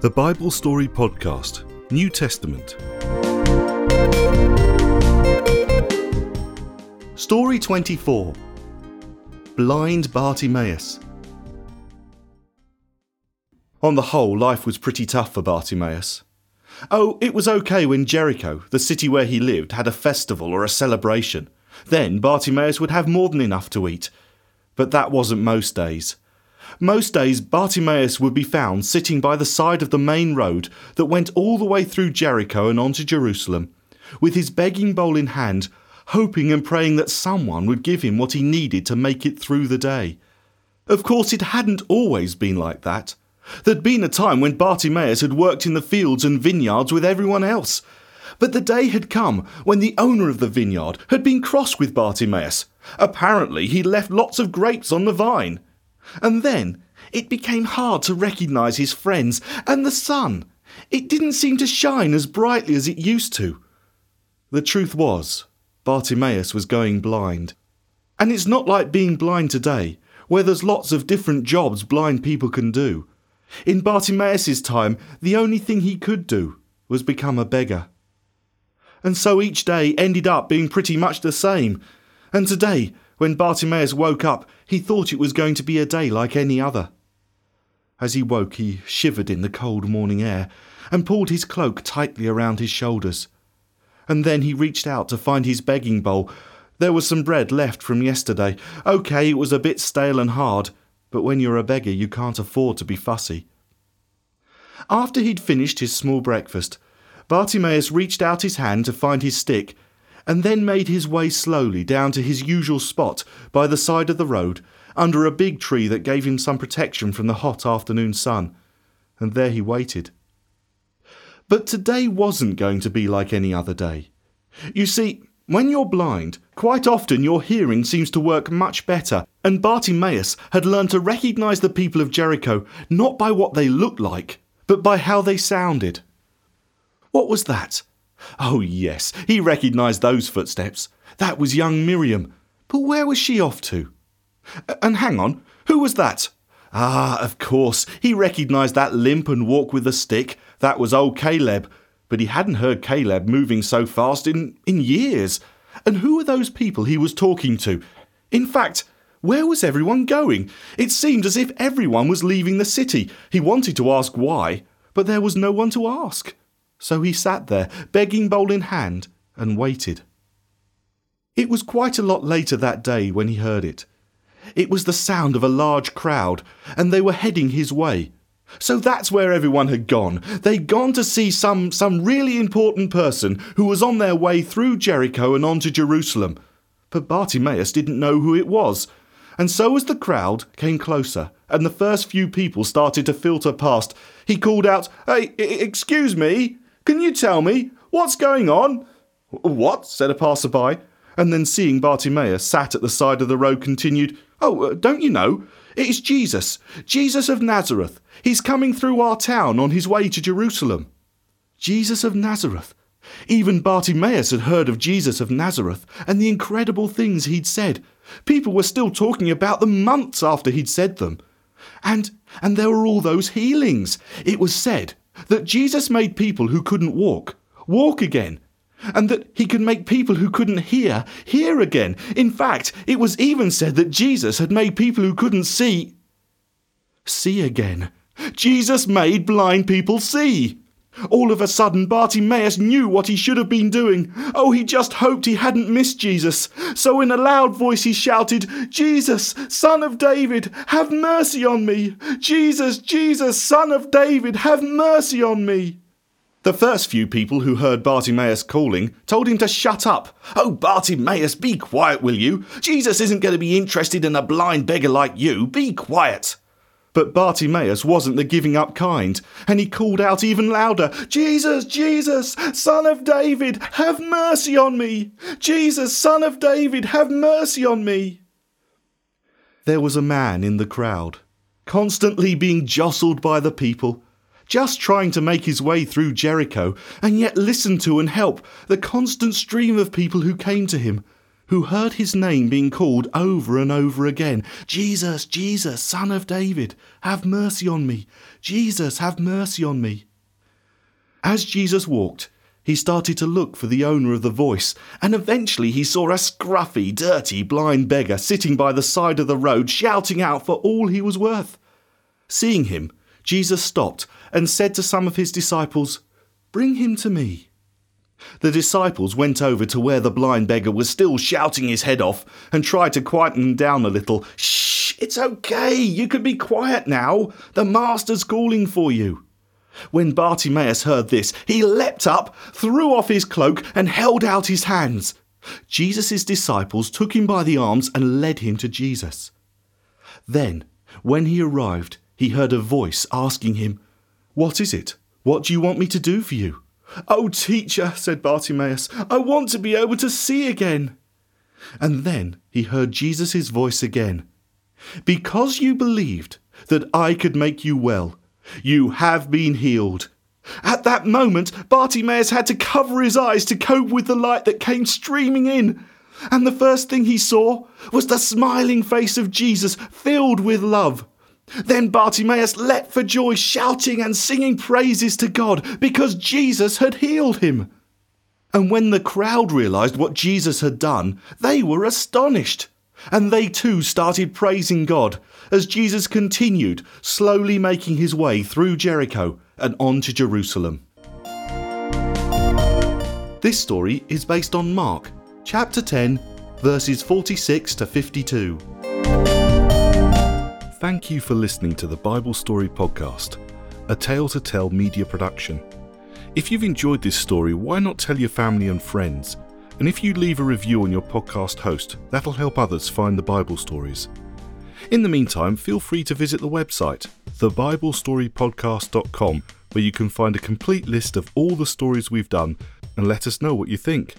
The Bible Story Podcast, New Testament. Story 24 Blind Bartimaeus. On the whole, life was pretty tough for Bartimaeus. Oh, it was okay when Jericho, the city where he lived, had a festival or a celebration. Then Bartimaeus would have more than enough to eat. But that wasn't most days. Most days, Bartimaeus would be found sitting by the side of the main road that went all the way through Jericho and on to Jerusalem, with his begging bowl in hand, hoping and praying that someone would give him what he needed to make it through the day. Of course, it hadn't always been like that. There'd been a time when Bartimaeus had worked in the fields and vineyards with everyone else. But the day had come when the owner of the vineyard had been cross with Bartimaeus. Apparently, he'd left lots of grapes on the vine. And then it became hard to recognize his friends and the sun. It didn't seem to shine as brightly as it used to. The truth was, Bartimaeus was going blind. And it's not like being blind today, where there's lots of different jobs blind people can do. In Bartimaeus' time, the only thing he could do was become a beggar. And so each day ended up being pretty much the same. And today, when Bartimaeus woke up, he thought it was going to be a day like any other. As he woke, he shivered in the cold morning air and pulled his cloak tightly around his shoulders. And then he reached out to find his begging bowl. There was some bread left from yesterday. OK, it was a bit stale and hard, but when you're a beggar, you can't afford to be fussy. After he'd finished his small breakfast, Bartimaeus reached out his hand to find his stick and then made his way slowly down to his usual spot by the side of the road, under a big tree that gave him some protection from the hot afternoon sun. And there he waited. But today wasn't going to be like any other day. You see, when you're blind, quite often your hearing seems to work much better, and Bartimaeus had learned to recognize the people of Jericho not by what they looked like, but by how they sounded. What was that? Oh, yes, he recognized those footsteps. That was young Miriam. But where was she off to? And hang on, who was that? Ah, of course, he recognized that limp and walk with a stick. That was old Caleb. But he hadn't heard Caleb moving so fast in, in years. And who were those people he was talking to? In fact, where was everyone going? It seemed as if everyone was leaving the city. He wanted to ask why, but there was no one to ask. So he sat there, begging bowl in hand, and waited. It was quite a lot later that day when he heard it. It was the sound of a large crowd, and they were heading his way. So that's where everyone had gone. They'd gone to see some, some really important person who was on their way through Jericho and on to Jerusalem. But Bartimaeus didn't know who it was. And so as the crowd came closer and the first few people started to filter past, he called out, Hey, excuse me, can you tell me what's going on? What? said a passerby, and then seeing Bartimaeus sat at the side of the road continued, Oh, uh, don't you know? It's Jesus, Jesus of Nazareth. He's coming through our town on his way to Jerusalem. Jesus of Nazareth. Even Bartimaeus had heard of Jesus of Nazareth and the incredible things he'd said. People were still talking about them months after he'd said them. And and there were all those healings. It was said that Jesus made people who couldn't walk walk again, and that he could make people who couldn't hear hear again. In fact, it was even said that Jesus had made people who couldn't see see again. Jesus made blind people see. All of a sudden, Bartimaeus knew what he should have been doing. Oh, he just hoped he hadn't missed Jesus. So, in a loud voice, he shouted, Jesus, Son of David, have mercy on me! Jesus, Jesus, Son of David, have mercy on me! The first few people who heard Bartimaeus calling told him to shut up. Oh, Bartimaeus, be quiet, will you? Jesus isn't going to be interested in a blind beggar like you. Be quiet. But Bartimaeus wasn't the giving up kind, and he called out even louder, Jesus, Jesus, Son of David, have mercy on me! Jesus, Son of David, have mercy on me! There was a man in the crowd, constantly being jostled by the people, just trying to make his way through Jericho, and yet listen to and help the constant stream of people who came to him, who heard his name being called over and over again Jesus, Jesus, Son of David, have mercy on me. Jesus, have mercy on me. As Jesus walked, he started to look for the owner of the voice, and eventually he saw a scruffy, dirty, blind beggar sitting by the side of the road shouting out for all he was worth. Seeing him, Jesus stopped and said to some of his disciples, Bring him to me. The disciples went over to where the blind beggar was still shouting his head off and tried to quieten him down a little. Shh, it's okay, you can be quiet now. The Master's calling for you. When Bartimaeus heard this, he leapt up, threw off his cloak, and held out his hands. Jesus' disciples took him by the arms and led him to Jesus. Then, when he arrived, he heard a voice asking him, What is it? What do you want me to do for you? Oh, teacher, said Bartimaeus, I want to be able to see again. And then he heard Jesus' voice again. Because you believed that I could make you well, you have been healed. At that moment, Bartimaeus had to cover his eyes to cope with the light that came streaming in. And the first thing he saw was the smiling face of Jesus filled with love. Then Bartimaeus leapt for joy, shouting and singing praises to God because Jesus had healed him. And when the crowd realized what Jesus had done, they were astonished. And they too started praising God as Jesus continued, slowly making his way through Jericho and on to Jerusalem. This story is based on Mark chapter 10, verses 46 to 52. Thank you for listening to the Bible Story Podcast, a tale to tell media production. If you've enjoyed this story, why not tell your family and friends? And if you leave a review on your podcast host, that'll help others find the Bible stories. In the meantime, feel free to visit the website, thebiblestorypodcast.com, where you can find a complete list of all the stories we've done and let us know what you think.